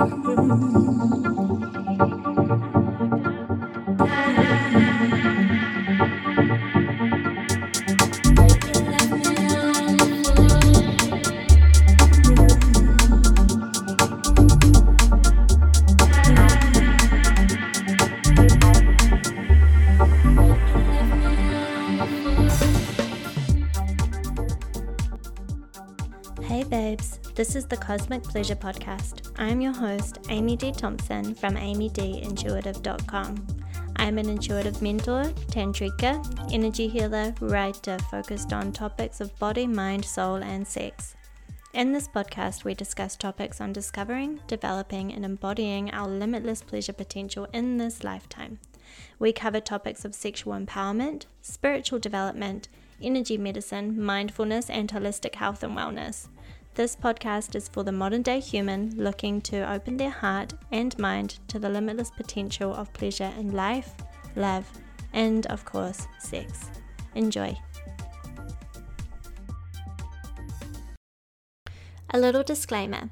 Hey babes, this is the Cosmic Pleasure Podcast. I'm your host, Amy Dee Thompson from amydeeintuitive.com. I'm an intuitive mentor, tantrika, energy healer, writer focused on topics of body, mind, soul, and sex. In this podcast, we discuss topics on discovering, developing, and embodying our limitless pleasure potential in this lifetime. We cover topics of sexual empowerment, spiritual development, energy medicine, mindfulness, and holistic health and wellness. This podcast is for the modern day human looking to open their heart and mind to the limitless potential of pleasure in life, love, and of course, sex. Enjoy. A little disclaimer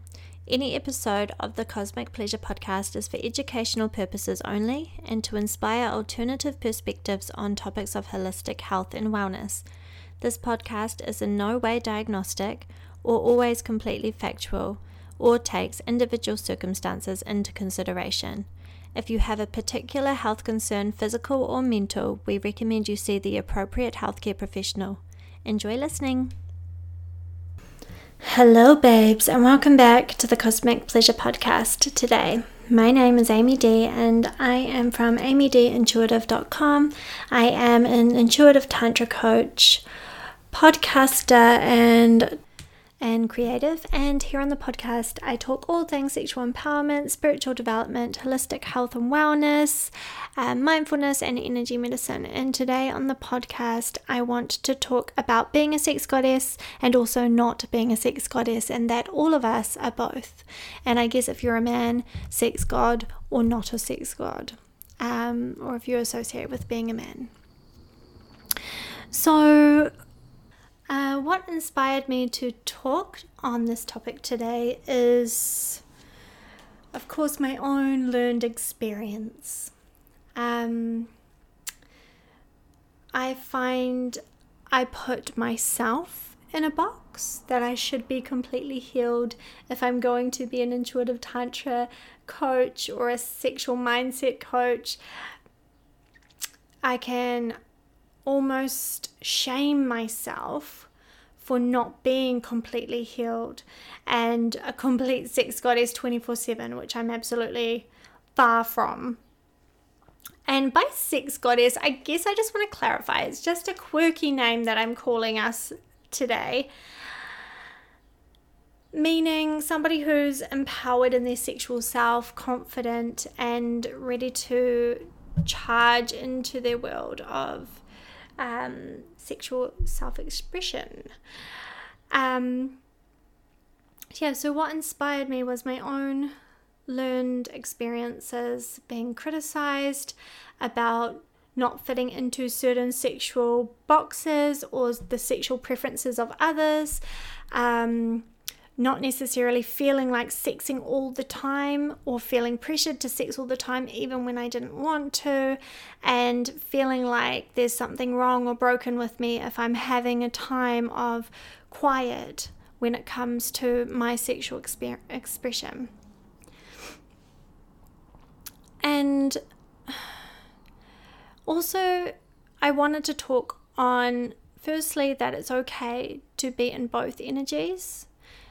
any episode of the Cosmic Pleasure podcast is for educational purposes only and to inspire alternative perspectives on topics of holistic health and wellness. This podcast is in no way diagnostic or always completely factual or takes individual circumstances into consideration. If you have a particular health concern, physical or mental, we recommend you see the appropriate healthcare professional. Enjoy listening. Hello, babes, and welcome back to the Cosmic Pleasure Podcast today. My name is Amy Dee, and I am from amydeeintuitive.com. I am an intuitive tantra coach, podcaster, and and creative. And here on the podcast, I talk all things sexual empowerment, spiritual development, holistic health and wellness, uh, mindfulness, and energy medicine. And today on the podcast, I want to talk about being a sex goddess and also not being a sex goddess, and that all of us are both. And I guess if you're a man, sex god, or not a sex god, um, or if you associate with being a man. So, uh, what inspired me to talk on this topic today is, of course, my own learned experience. Um, I find I put myself in a box that I should be completely healed if I'm going to be an intuitive tantra coach or a sexual mindset coach. I can almost shame myself for not being completely healed and a complete sex goddess 24 7, which I'm absolutely far from. And by sex goddess, I guess I just want to clarify it's just a quirky name that I'm calling us today. Meaning somebody who's empowered in their sexual self, confident, and ready to charge into their world of um, sexual self expression. Um, yeah, so what inspired me was my own learned experiences being criticized about not fitting into certain sexual boxes or the sexual preferences of others. Um, not necessarily feeling like sexing all the time or feeling pressured to sex all the time, even when I didn't want to, and feeling like there's something wrong or broken with me if I'm having a time of quiet when it comes to my sexual exper- expression. And also, I wanted to talk on firstly that it's okay to be in both energies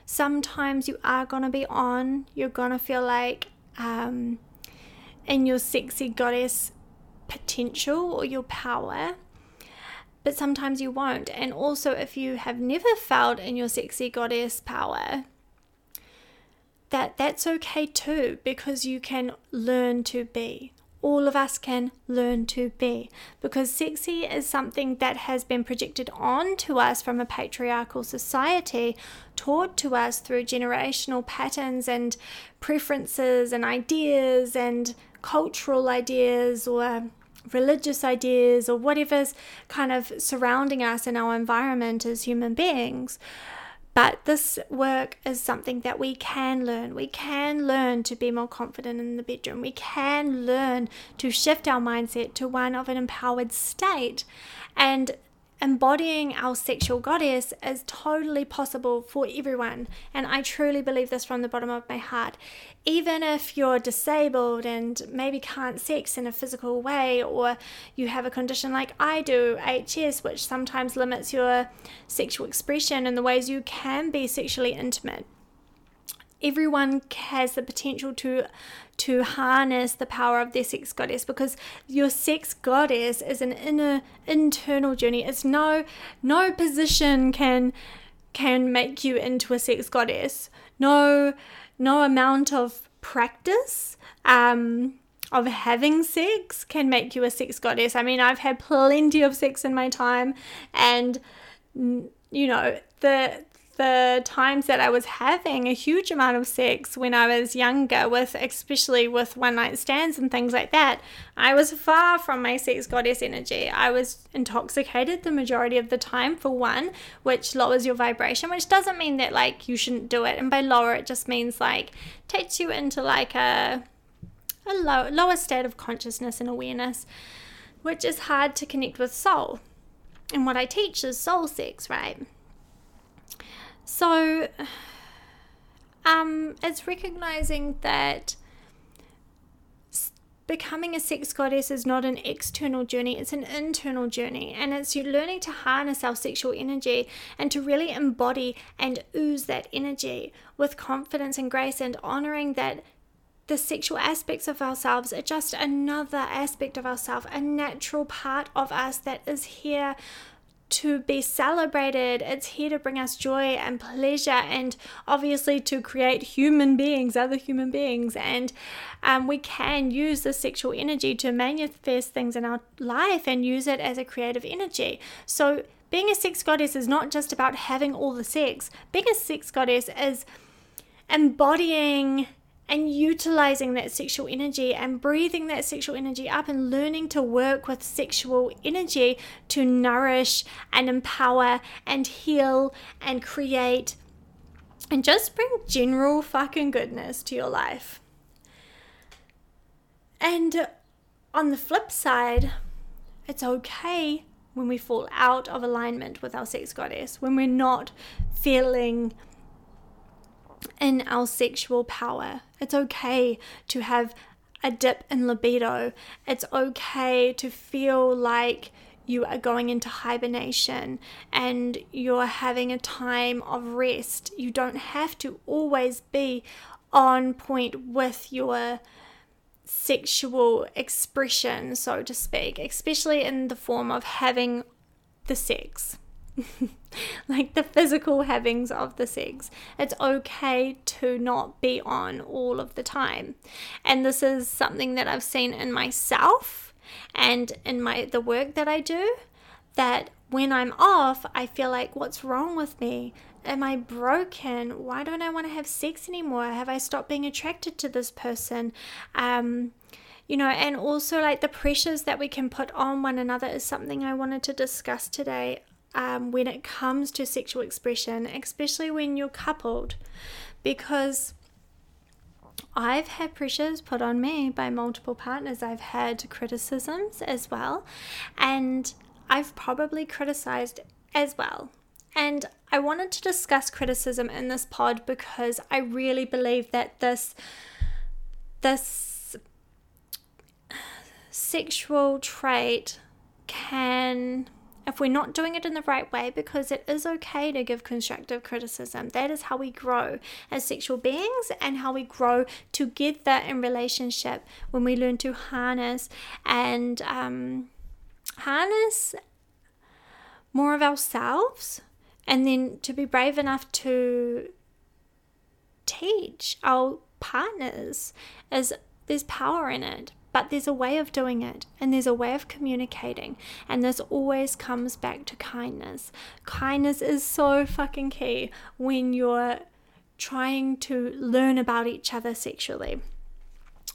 sometimes you are going to be on, you're going to feel like um, in your sexy goddess potential or your power. But sometimes you won't. And also, if you have never felt in your sexy goddess power, that that's okay too because you can learn to be all of us can learn to be because sexy is something that has been projected onto us from a patriarchal society, taught to us through generational patterns and preferences and ideas and cultural ideas or religious ideas or whatever's kind of surrounding us in our environment as human beings. But this work is something that we can learn. We can learn to be more confident in the bedroom. We can learn to shift our mindset to one of an empowered state. And embodying our sexual goddess is totally possible for everyone. And I truly believe this from the bottom of my heart. Even if you're disabled and maybe can't sex in a physical way, or you have a condition like I do, HS, which sometimes limits your sexual expression and the ways you can be sexually intimate everyone has the potential to to harness the power of their sex goddess because your sex goddess is an inner internal journey. It's no no position can can make you into a sex goddess. No no amount of practice um of having sex can make you a sex goddess. I mean i've had plenty of sex in my time and you know the the times that I was having a huge amount of sex when I was younger, with especially with one night stands and things like that, I was far from my sex goddess energy. I was intoxicated the majority of the time, for one, which lowers your vibration, which doesn't mean that like you shouldn't do it. And by lower, it just means like takes you into like a a low, lower state of consciousness and awareness, which is hard to connect with soul. And what I teach is soul sex, right? So, um, it's recognizing that becoming a sex goddess is not an external journey, it's an internal journey. And it's you learning to harness our sexual energy and to really embody and ooze that energy with confidence and grace and honoring that the sexual aspects of ourselves are just another aspect of ourselves, a natural part of us that is here to be celebrated. It's here to bring us joy and pleasure, and obviously to create human beings, other human beings. And um, we can use the sexual energy to manifest things in our life and use it as a creative energy. So, being a sex goddess is not just about having all the sex, being a sex goddess is embodying and utilizing that sexual energy and breathing that sexual energy up and learning to work with sexual energy to nourish and empower and heal and create and just bring general fucking goodness to your life. And on the flip side, it's okay when we fall out of alignment with our sex goddess, when we're not feeling in our sexual power. It's okay to have a dip in libido. It's okay to feel like you are going into hibernation and you're having a time of rest. You don't have to always be on point with your sexual expression, so to speak, especially in the form of having the sex. like the physical havings of the sex. It's okay to not be on all of the time. And this is something that I've seen in myself and in my the work that I do that when I'm off, I feel like what's wrong with me? Am I broken? Why don't I want to have sex anymore? Have I stopped being attracted to this person? Um you know, and also like the pressures that we can put on one another is something I wanted to discuss today um, when it comes to sexual expression, especially when you're coupled, because I've had pressures put on me by multiple partners. I've had criticisms as well, and I've probably criticized as well. And I wanted to discuss criticism in this pod because I really believe that this this sexual trait can if we're not doing it in the right way, because it is okay to give constructive criticism. That is how we grow as sexual beings and how we grow together in relationship when we learn to harness and um, harness more of ourselves and then to be brave enough to teach our partners is there's power in it but there's a way of doing it and there's a way of communicating. And this always comes back to kindness. Kindness is so fucking key when you're trying to learn about each other sexually.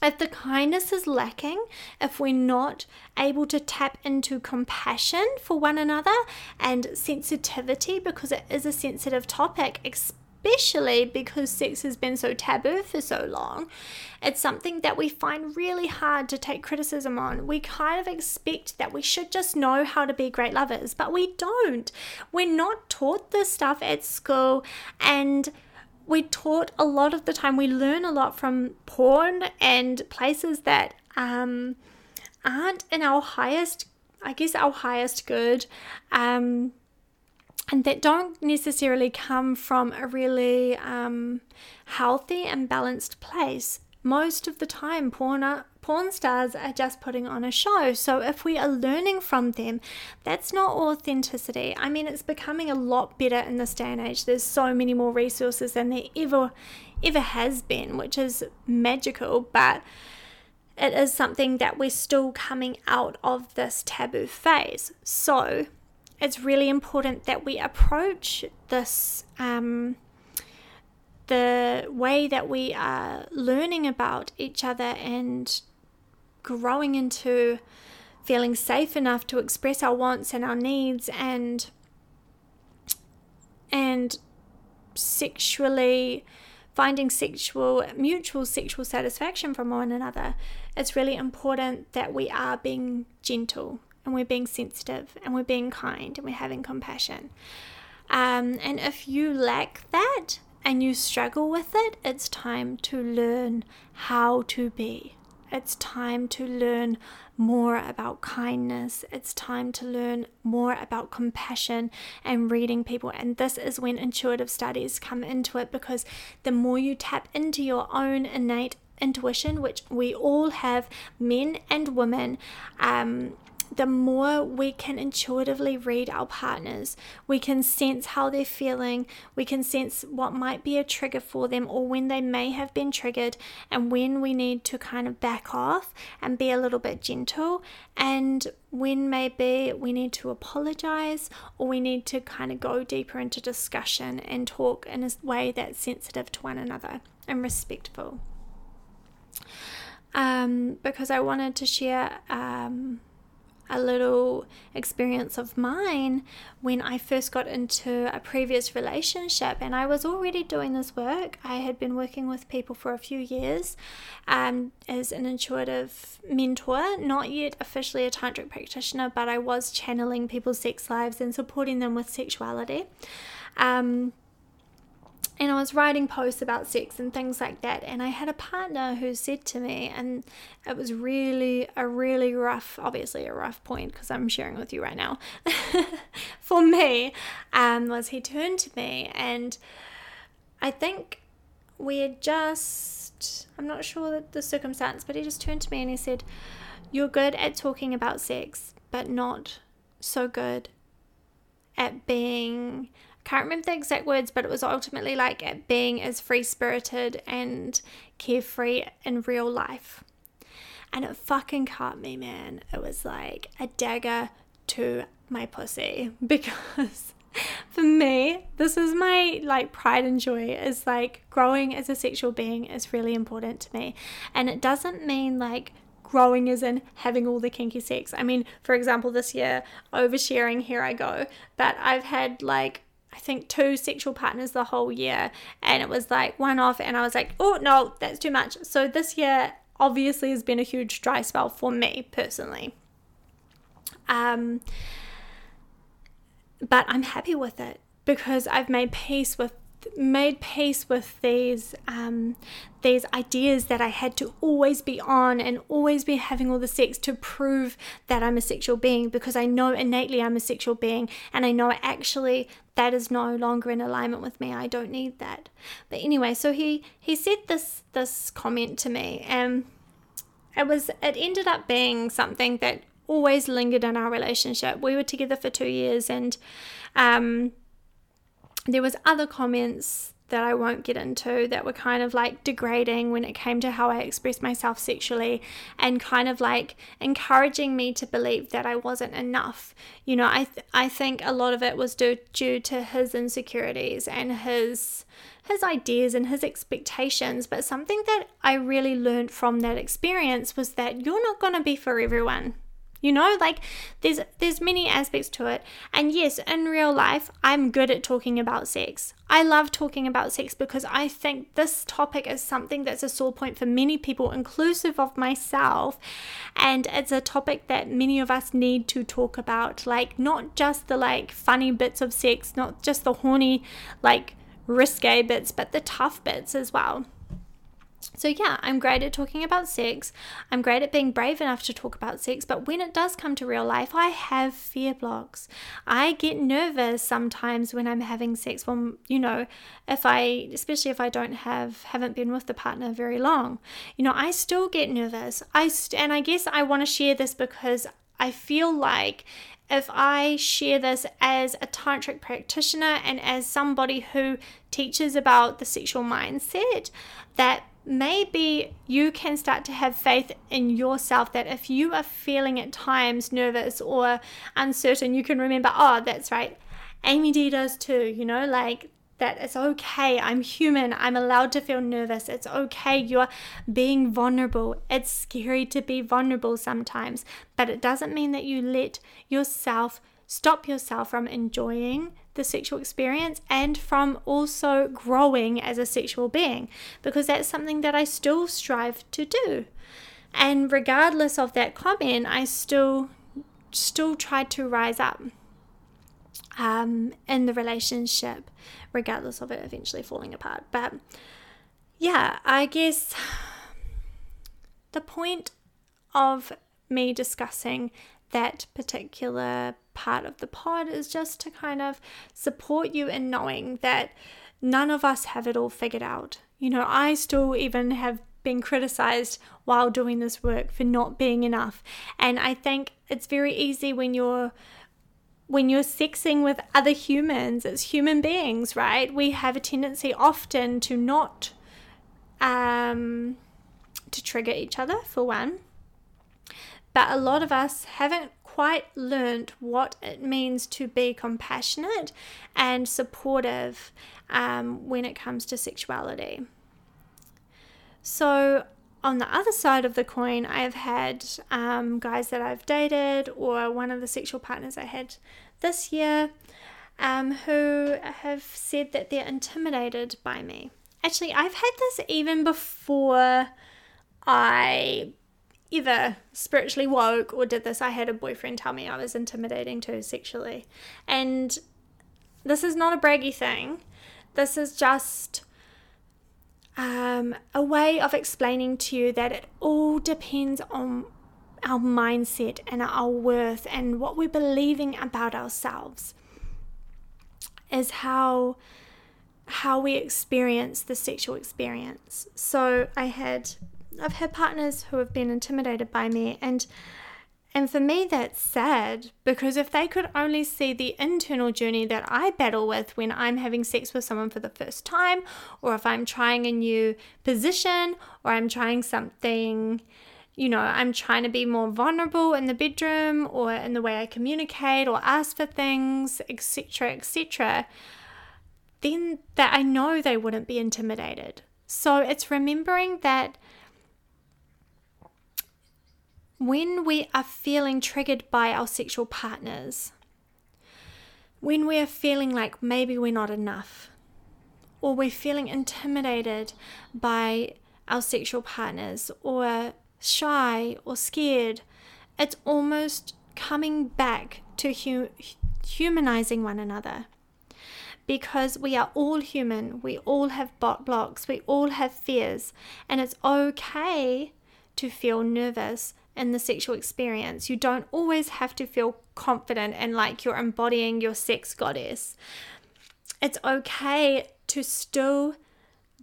if the kindness is lacking, if we're not able to tap into compassion for one another and sensitivity, because it is a sensitive topic, especially because sex has been so taboo for so long, it's something that we find really hard to take criticism on. We kind of expect that we should just know how to be great lovers, but we don't. We're not taught this stuff at school, and we're taught a lot of the time, we learn a lot from porn and places that um, aren't in our highest, I guess, our highest good. Um, and that don't necessarily come from a really um, healthy and balanced place. Most of the time, porn, porn stars are just putting on a show. So if we are learning from them, that's not authenticity. I mean, it's becoming a lot better in this day and age. There's so many more resources than there ever ever has been, which is magical, but it is something that we're still coming out of this taboo phase. So it's really important that we approach this um, the way that we are learning about each other and growing into feeling safe enough to express our wants and our needs and and sexually finding sexual mutual sexual satisfaction from one another. It's really important that we are being gentle and we're being sensitive and we're being kind and we're having compassion. Um, and if you lack that and you struggle with it, it's time to learn how to be. It's time to learn more about kindness. It's time to learn more about compassion and reading people. And this is when intuitive studies come into it because the more you tap into your own innate intuition, which we all have, men and women, um, the more we can intuitively read our partners, we can sense how they're feeling, we can sense what might be a trigger for them or when they may have been triggered, and when we need to kind of back off and be a little bit gentle, and when maybe we need to apologize or we need to kind of go deeper into discussion and talk in a way that's sensitive to one another and respectful. Um, because I wanted to share. Um, a little experience of mine when I first got into a previous relationship, and I was already doing this work. I had been working with people for a few years um, as an intuitive mentor, not yet officially a tantric practitioner, but I was channeling people's sex lives and supporting them with sexuality. Um, and I was writing posts about sex and things like that. And I had a partner who said to me, and it was really a really rough, obviously a rough point because I'm sharing with you right now. For me, um, was he turned to me, and I think we had just, I'm not sure the circumstance, but he just turned to me and he said, You're good at talking about sex, but not so good at being can't remember the exact words, but it was ultimately like being as free spirited and carefree in real life. And it fucking cut me, man. It was like a dagger to my pussy because for me, this is my like pride and joy is like growing as a sexual being is really important to me. And it doesn't mean like growing as in having all the kinky sex. I mean, for example, this year, oversharing, here I go, but I've had like I think two sexual partners the whole year, and it was like one off, and I was like, oh no, that's too much. So this year obviously has been a huge dry spell for me personally. Um, but I'm happy with it because I've made peace with made peace with these um, these ideas that I had to always be on and always be having all the sex to prove that I'm a sexual being because I know innately I'm a sexual being and I know actually that is no longer in alignment with me. I don't need that. But anyway, so he he said this this comment to me and it was it ended up being something that always lingered in our relationship. We were together for 2 years and um there was other comments that I won't get into that were kind of like degrading when it came to how I expressed myself sexually and kind of like encouraging me to believe that I wasn't enough. You know, I th- I think a lot of it was due due to his insecurities and his his ideas and his expectations, but something that I really learned from that experience was that you're not going to be for everyone you know like there's there's many aspects to it. And yes in real life i'm good at talking about sex. I love talking about sex because i think this topic is something that's a sore point for many people inclusive of myself. And it's a topic that many of us need to talk about like not just the like funny bits of sex not just the horny like risque bits but the tough bits as well so, yeah, I'm great at talking about sex. I'm great at being brave enough to talk about sex. But when it does come to real life, I have fear blocks. I get nervous sometimes when I'm having sex. Well, you know, if I, especially if I don't have, haven't been with the partner very long, you know, I still get nervous. I, st- and I guess I want to share this because I feel like if I share this as a tantric practitioner and as somebody who teaches about the sexual mindset, that maybe you can start to have faith in yourself that if you are feeling at times nervous or uncertain, you can remember, oh, that's right. Amy Dee does too, you know, like that it's okay. I'm human. I'm allowed to feel nervous. It's okay. You're being vulnerable. It's scary to be vulnerable sometimes, but it doesn't mean that you let yourself stop yourself from enjoying the sexual experience and from also growing as a sexual being because that's something that I still strive to do. And regardless of that comment, I still still try to rise up um, in the relationship, regardless of it eventually falling apart. But yeah, I guess the point of me discussing that particular part of the pod is just to kind of support you in knowing that none of us have it all figured out. You know, I still even have been criticized while doing this work for not being enough. And I think it's very easy when you're when you're sexing with other humans, it's human beings, right? We have a tendency often to not um to trigger each other for one. But a lot of us haven't quite learned what it means to be compassionate and supportive um, when it comes to sexuality. So, on the other side of the coin, I've had um, guys that I've dated, or one of the sexual partners I had this year, um, who have said that they're intimidated by me. Actually, I've had this even before I either spiritually woke or did this. I had a boyfriend tell me I was intimidating too sexually. And this is not a braggy thing. This is just um, a way of explaining to you that it all depends on our mindset and our worth and what we're believing about ourselves is how how we experience the sexual experience. So I had I've had partners who have been intimidated by me and and for me that's sad because if they could only see the internal journey that I battle with when I'm having sex with someone for the first time or if I'm trying a new position or I'm trying something you know, I'm trying to be more vulnerable in the bedroom or in the way I communicate or ask for things, etc., etc., then that I know they wouldn't be intimidated. So it's remembering that when we are feeling triggered by our sexual partners, when we are feeling like maybe we're not enough, or we're feeling intimidated by our sexual partners, or shy or scared, it's almost coming back to hu- humanizing one another. Because we are all human, we all have bot blocks, we all have fears, and it's okay to feel nervous in the sexual experience. You don't always have to feel confident and like you're embodying your sex goddess. It's okay to still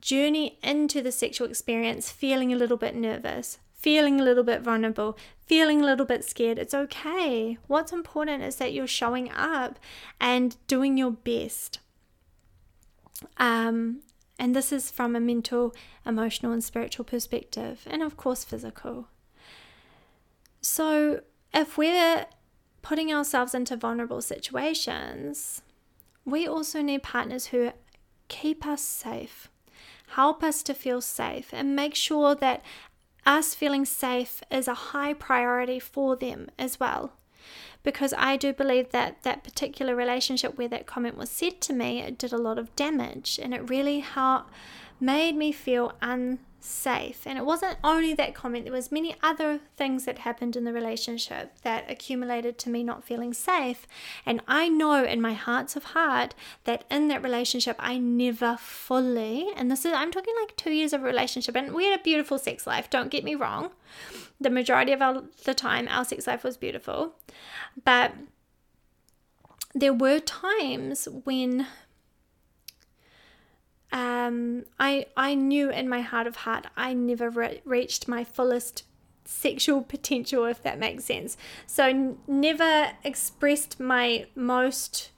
journey into the sexual experience feeling a little bit nervous, feeling a little bit vulnerable, feeling a little bit scared. It's okay. What's important is that you're showing up and doing your best. Um, And this is from a mental, emotional, and spiritual perspective, and of course, physical. So, if we're putting ourselves into vulnerable situations, we also need partners who keep us safe, help us to feel safe, and make sure that us feeling safe is a high priority for them as well because I do believe that that particular relationship where that comment was said to me, it did a lot of damage and it really helped, made me feel unsafe. And it wasn't only that comment, there was many other things that happened in the relationship that accumulated to me not feeling safe. And I know in my hearts of heart that in that relationship I never fully, and this is I'm talking like 2 years of relationship and we had a beautiful sex life, don't get me wrong the majority of our, the time, our sex life was beautiful. But there were times when um, I I knew in my heart of heart I never re- reached my fullest sexual potential, if that makes sense. So n- never expressed my most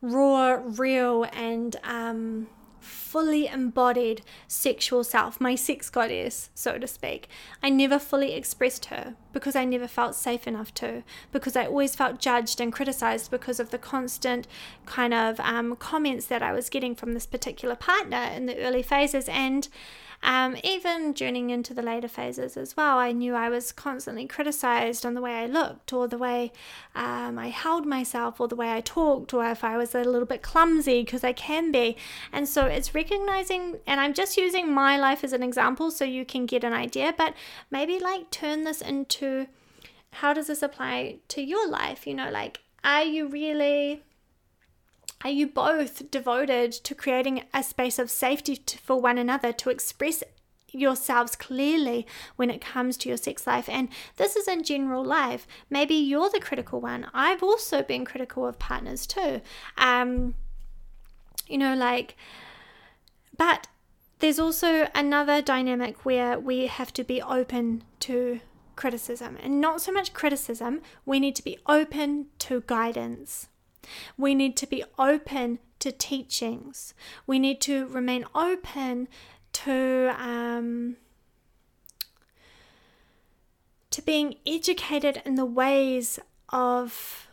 raw, real, and um, fully embodied sexual self, my sex goddess, so to speak. I never fully expressed her because I never felt safe enough to, because I always felt judged and criticized because of the constant kind of um, comments that I was getting from this particular partner in the early phases. And um, even journeying into the later phases as well, I knew I was constantly criticized on the way I looked, or the way um, I held myself, or the way I talked, or if I was a little bit clumsy, because I can be. And so it's recognizing, and I'm just using my life as an example so you can get an idea, but maybe like turn this into how does this apply to your life? You know, like, are you really are you both devoted to creating a space of safety to, for one another to express yourselves clearly when it comes to your sex life. And this is in general life. Maybe you're the critical one. I've also been critical of partners too. Um, you know, like, but there's also another dynamic where we have to be open to criticism and not so much criticism, we need to be open to guidance. We need to be open to teachings. We need to remain open to um, to being educated in the ways of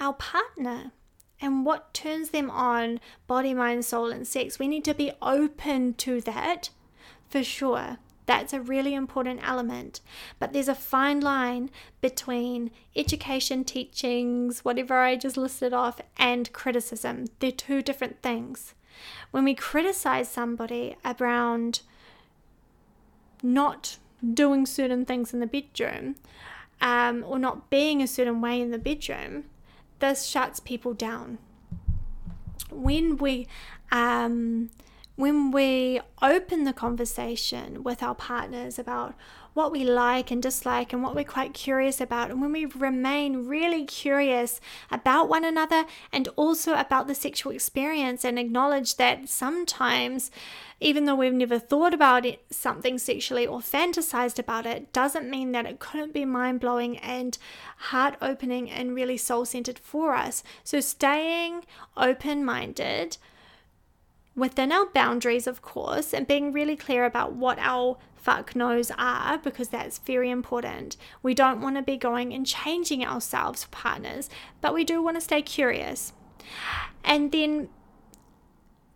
our partner and what turns them on body, mind, soul, and sex. We need to be open to that for sure. That's a really important element. But there's a fine line between education, teachings, whatever I just listed off, and criticism. They're two different things. When we criticize somebody around not doing certain things in the bedroom um, or not being a certain way in the bedroom, this shuts people down. When we um, when we open the conversation with our partners about what we like and dislike and what we're quite curious about, and when we remain really curious about one another and also about the sexual experience and acknowledge that sometimes, even though we've never thought about it, something sexually or fantasized about it, doesn't mean that it couldn't be mind blowing and heart opening and really soul centered for us. So, staying open minded within our boundaries, of course, and being really clear about what our fuck knows are because that's very important. We don't want to be going and changing ourselves for partners, but we do want to stay curious. And then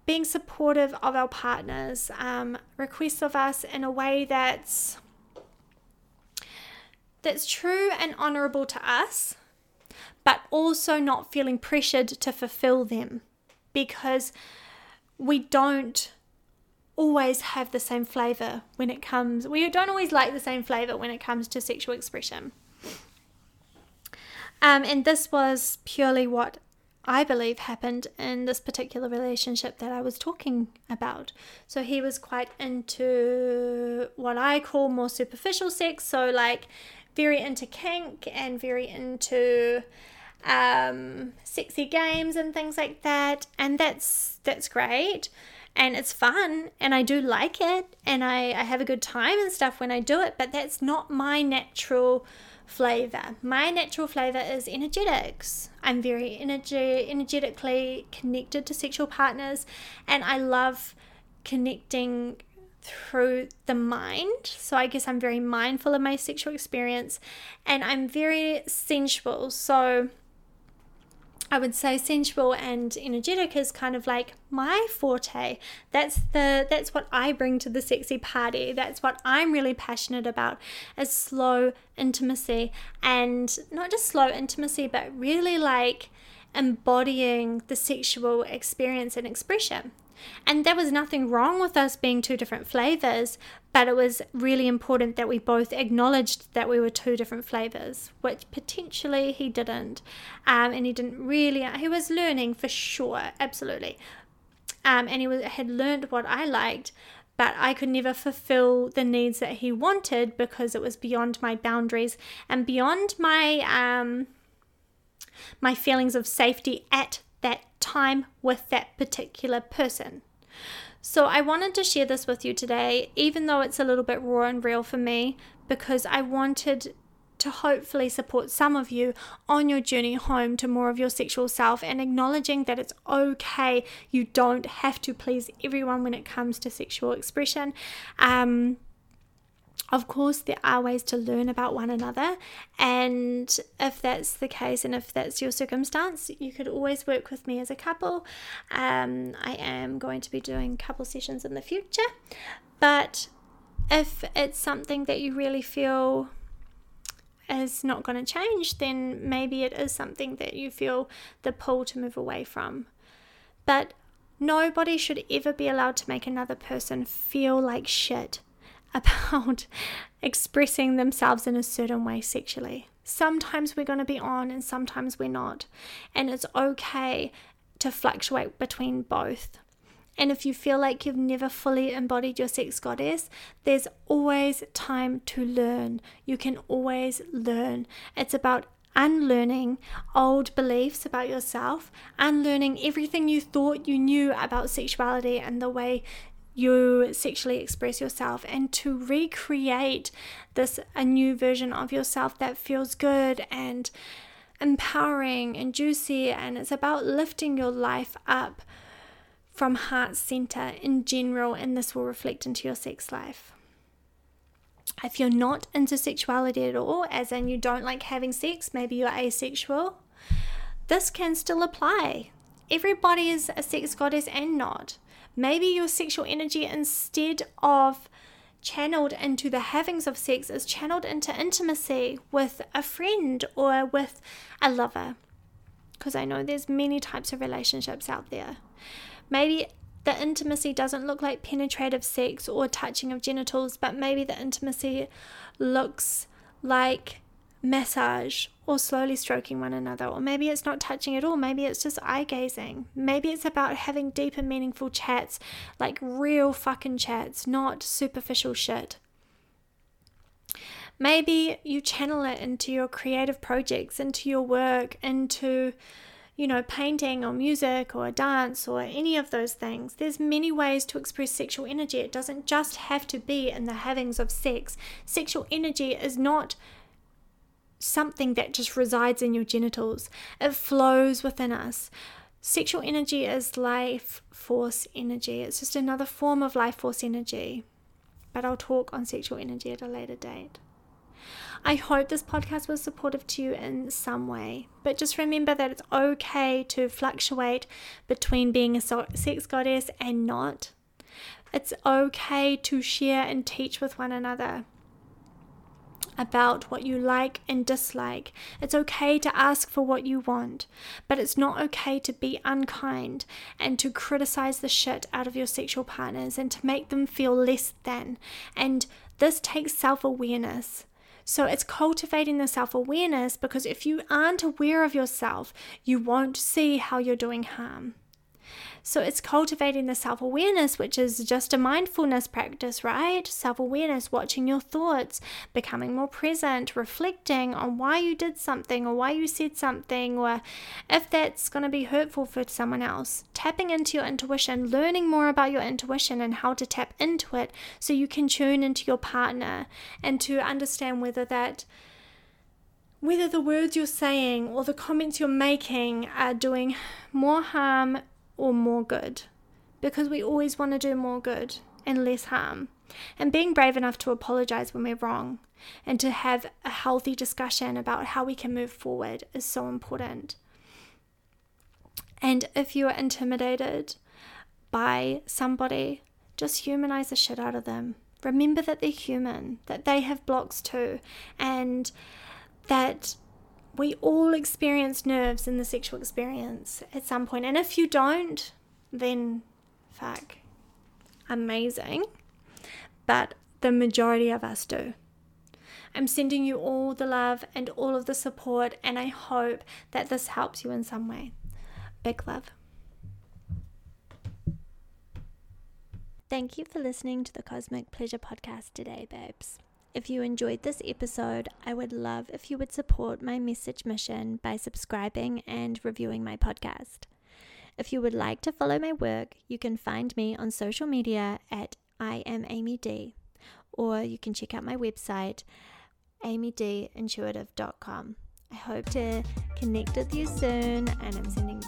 being supportive of our partners, um, requests of us in a way that's that's true and honorable to us, but also not feeling pressured to fulfill them because we don't always have the same flavor when it comes we don't always like the same flavor when it comes to sexual expression um, and this was purely what I believe happened in this particular relationship that I was talking about. So he was quite into what I call more superficial sex, so like very into kink and very into um, sexy games and things like that, and that's that's great and it's fun and I do like it and I, I have a good time and stuff when I do it, but that's not my natural flavor. My natural flavor is energetics. I'm very energy energetically connected to sexual partners and I love connecting through the mind. So I guess I'm very mindful of my sexual experience and I'm very sensual. So I would say sensual and energetic is kind of like my forte. That's the that's what I bring to the sexy party. That's what I'm really passionate about is slow intimacy and not just slow intimacy but really like embodying the sexual experience and expression. And there was nothing wrong with us being two different flavors, but it was really important that we both acknowledged that we were two different flavors, which potentially he didn't. Um, and he didn't really, he was learning for sure, absolutely. Um, and he was, had learned what I liked, but I could never fulfill the needs that he wanted because it was beyond my boundaries and beyond my um, my feelings of safety at that time with that particular person. So, I wanted to share this with you today, even though it's a little bit raw and real for me, because I wanted to hopefully support some of you on your journey home to more of your sexual self and acknowledging that it's okay. You don't have to please everyone when it comes to sexual expression. Um, of course, there are ways to learn about one another, and if that's the case and if that's your circumstance, you could always work with me as a couple. Um, I am going to be doing couple sessions in the future, but if it's something that you really feel is not going to change, then maybe it is something that you feel the pull to move away from. But nobody should ever be allowed to make another person feel like shit about expressing themselves in a certain way sexually. Sometimes we're going to be on and sometimes we're not. And it's okay to fluctuate between both. And if you feel like you've never fully embodied your sex goddess, there's always time to learn. You can always learn. It's about unlearning old beliefs about yourself, unlearning everything you thought you knew about sexuality and the way you sexually express yourself and to recreate this a new version of yourself that feels good and empowering and juicy and it's about lifting your life up from heart center in general and this will reflect into your sex life. If you're not into sexuality at all as in you don't like having sex maybe you're asexual this can still apply. Everybody is a sex goddess and not Maybe your sexual energy, instead of channeled into the havings of sex, is channeled into intimacy with a friend or with a lover. Because I know there's many types of relationships out there. Maybe the intimacy doesn't look like penetrative sex or touching of genitals, but maybe the intimacy looks like massage or slowly stroking one another, or maybe it's not touching at all, maybe it's just eye gazing. Maybe it's about having deep and meaningful chats, like real fucking chats, not superficial shit. Maybe you channel it into your creative projects, into your work, into you know, painting or music or dance or any of those things. There's many ways to express sexual energy. It doesn't just have to be in the havings of sex. Sexual energy is not something that just resides in your genitals, it flows within us. Sexual energy is life force energy, it's just another form of life force energy. But I'll talk on sexual energy at a later date. I hope this podcast was supportive to you in some way, but just remember that it's okay to fluctuate between being a sex goddess and not. It's okay to share and teach with one another about what you like and dislike. It's okay to ask for what you want, but it's not okay to be unkind and to criticize the shit out of your sexual partners and to make them feel less than. And this takes self awareness. So it's cultivating the self awareness because if you aren't aware of yourself, you won't see how you're doing harm. So it's cultivating the self awareness, which is just a mindfulness practice, right? Self awareness, watching your thoughts, becoming more present, reflecting on why you did something or why you said something, or if that's going to be hurtful for someone else. Tapping into your intuition, learning more about your intuition and how to tap into it so you can tune into your partner and to understand whether that whether the words you're saying or the comments you're making are doing more harm or more good. because we always want to do more good and less harm. And being brave enough to apologize when we're wrong and to have a healthy discussion about how we can move forward is so important. And if you are intimidated by somebody, just humanize the shit out of them. Remember that they're human, that they have blocks too, and that we all experience nerves in the sexual experience at some point. And if you don't, then fuck, amazing. But the majority of us do. I'm sending you all the love and all of the support, and I hope that this helps you in some way. Big love. Thank you for listening to the Cosmic Pleasure Podcast today, babes. If you enjoyed this episode, I would love if you would support my message mission by subscribing and reviewing my podcast. If you would like to follow my work, you can find me on social media at I am Amy Dee, or you can check out my website, amydeeintuitive.com. I hope to connect with you soon, and I'm sending